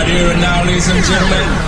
right here and now, ladies and gentlemen.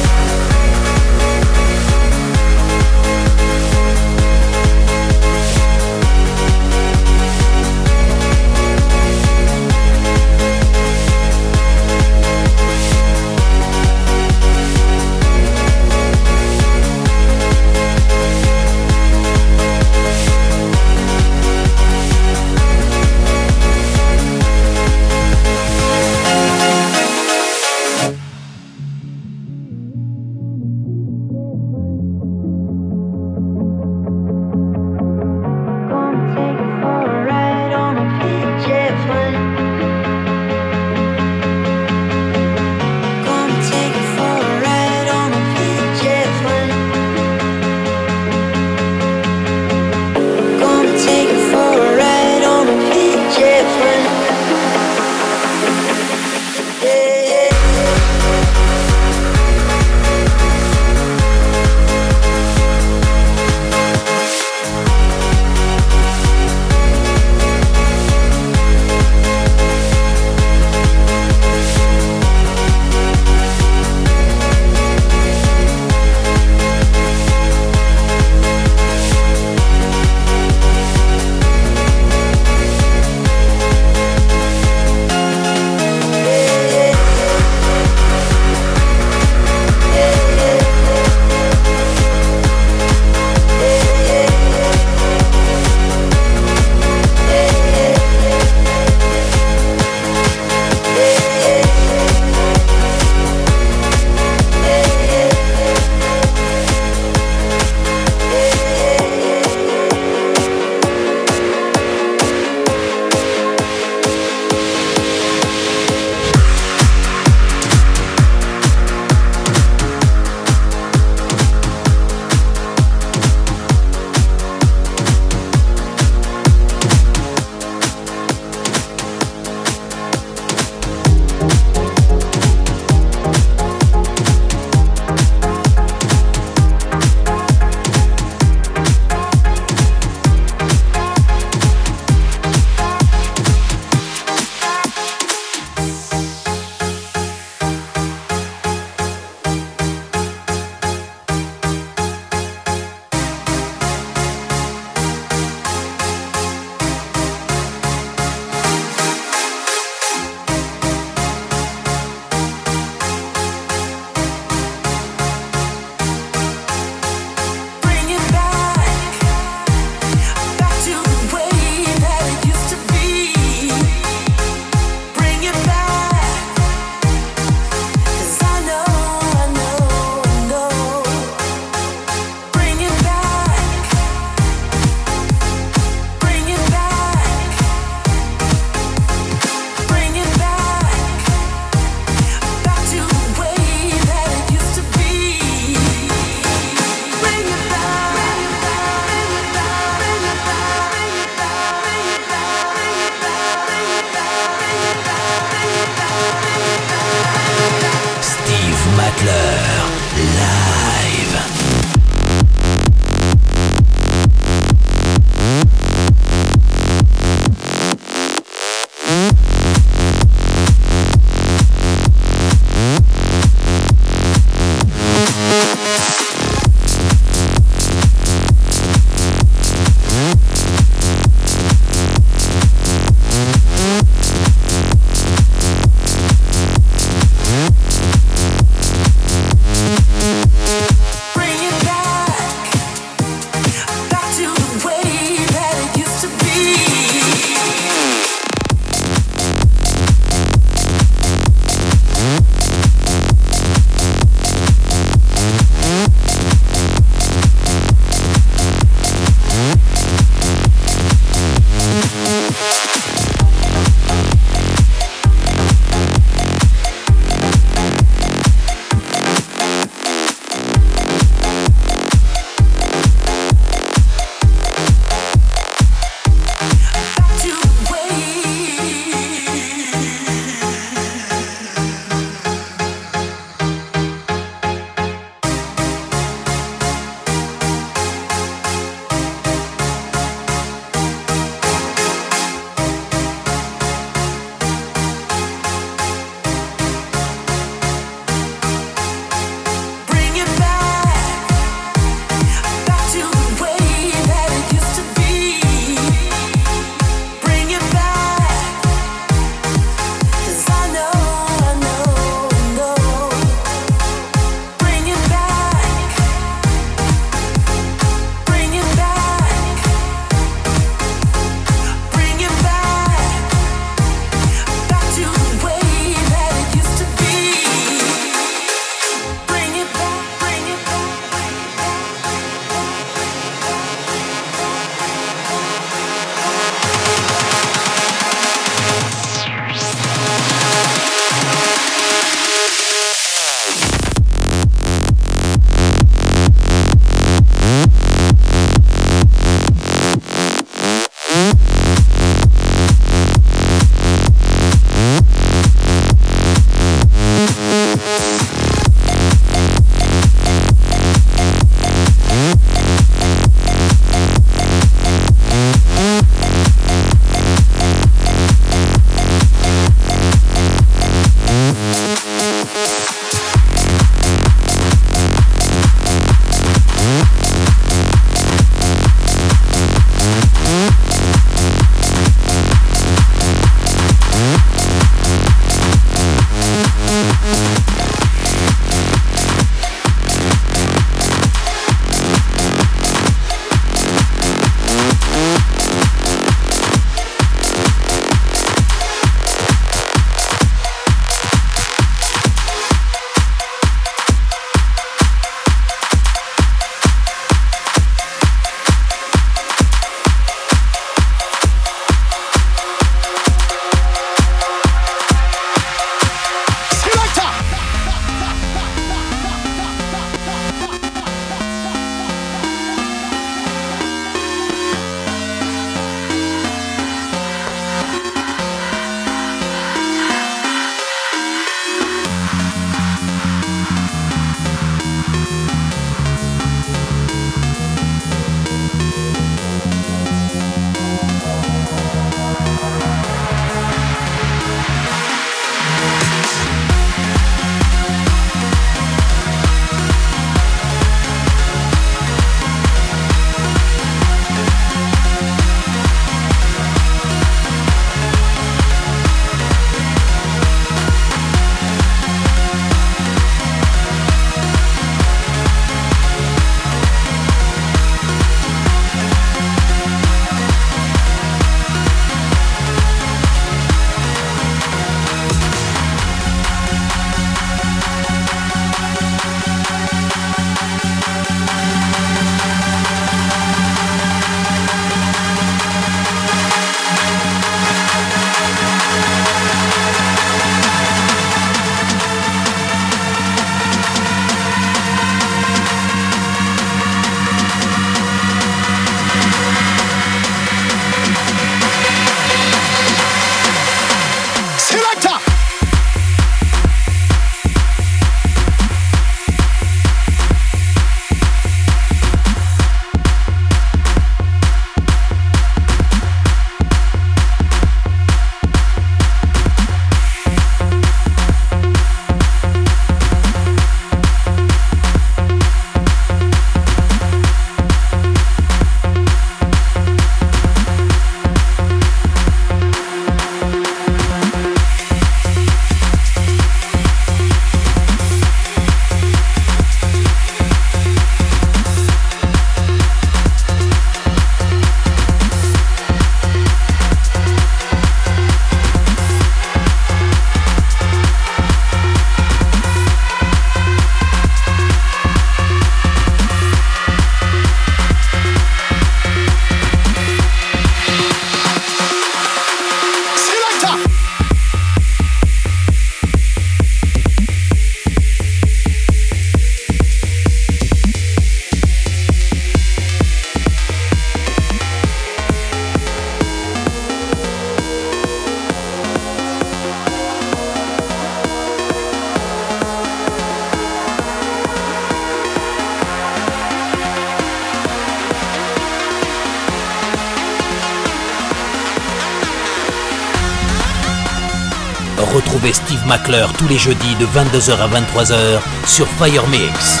Steve McClure tous les jeudis de 22h à 23h sur Fire Mix.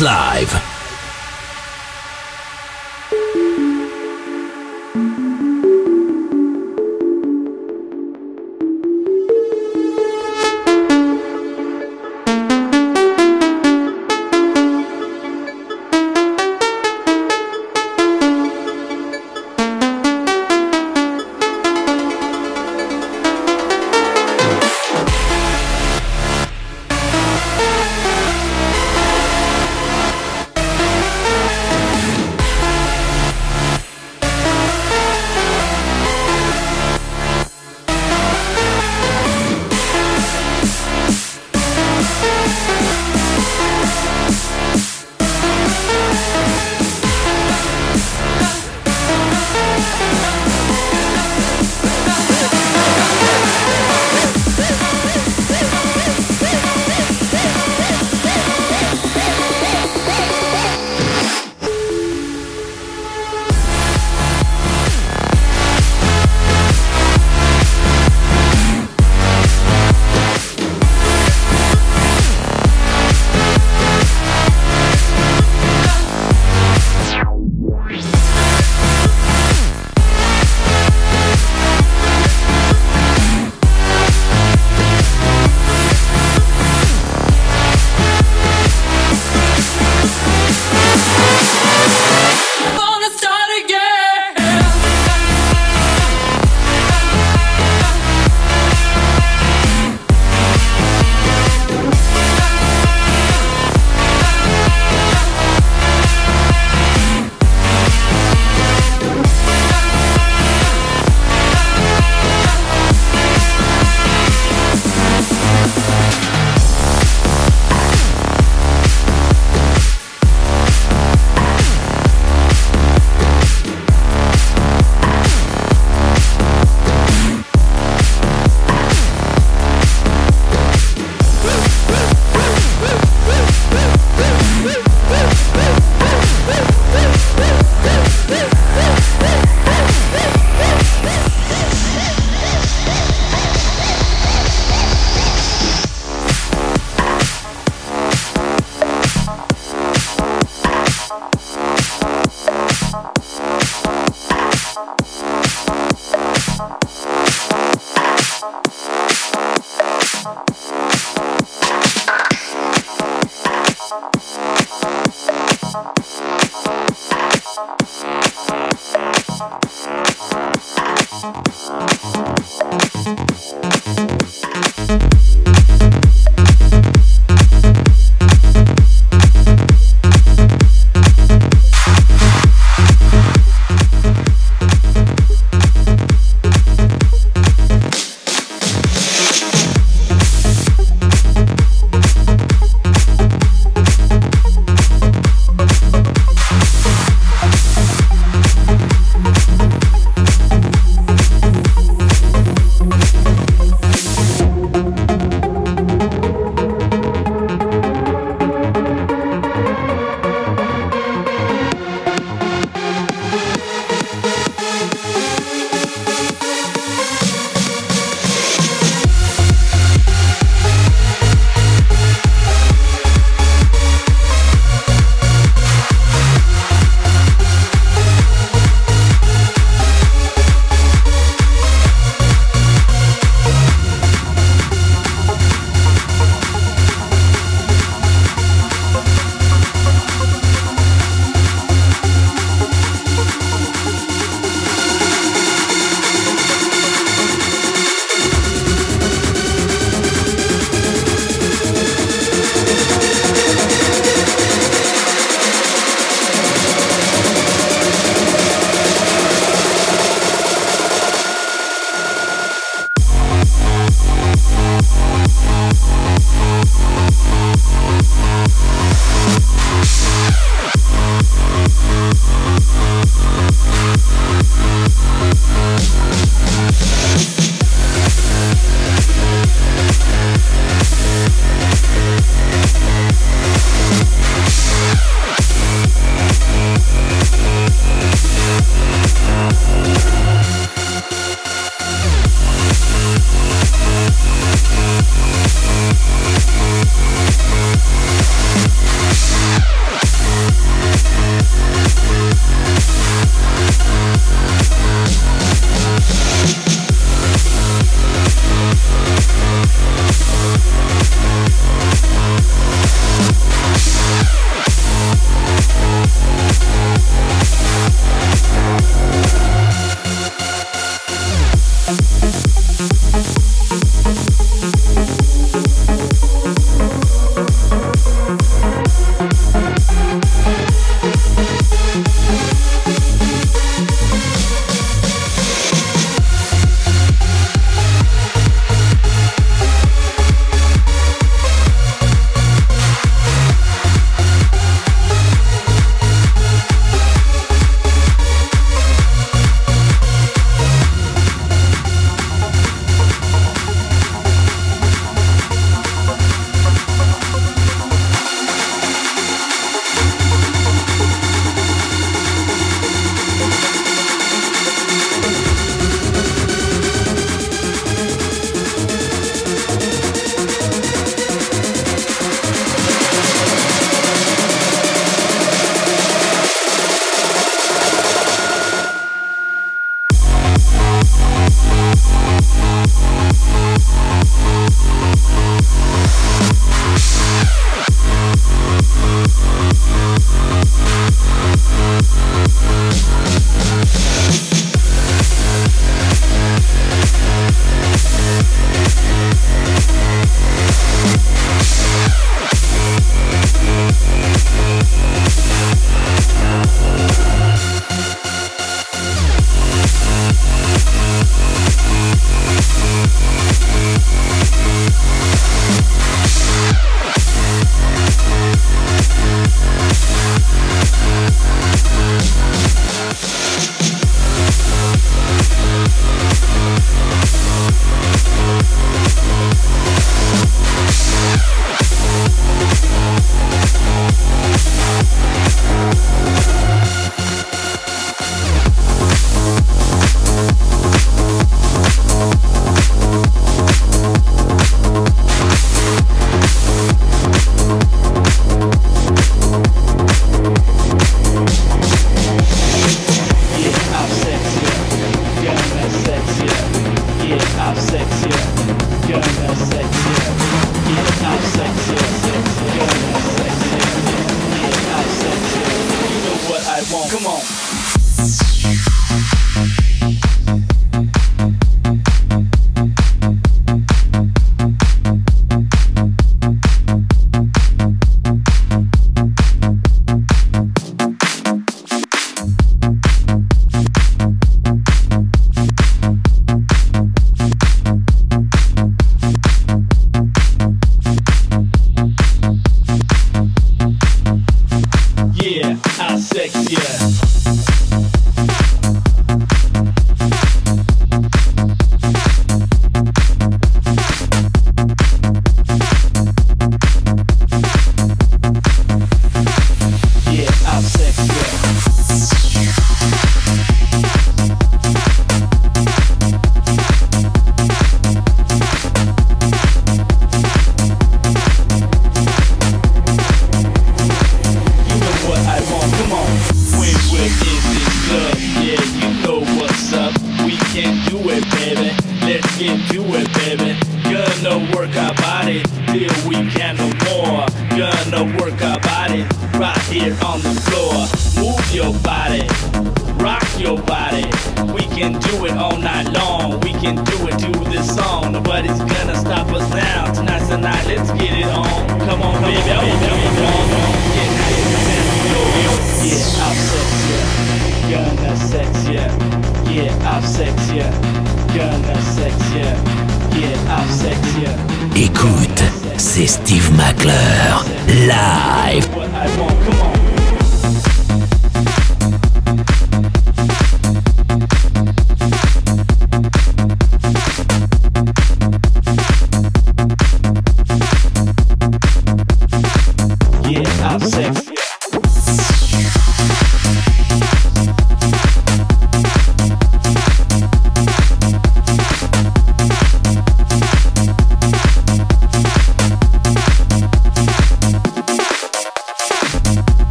Live.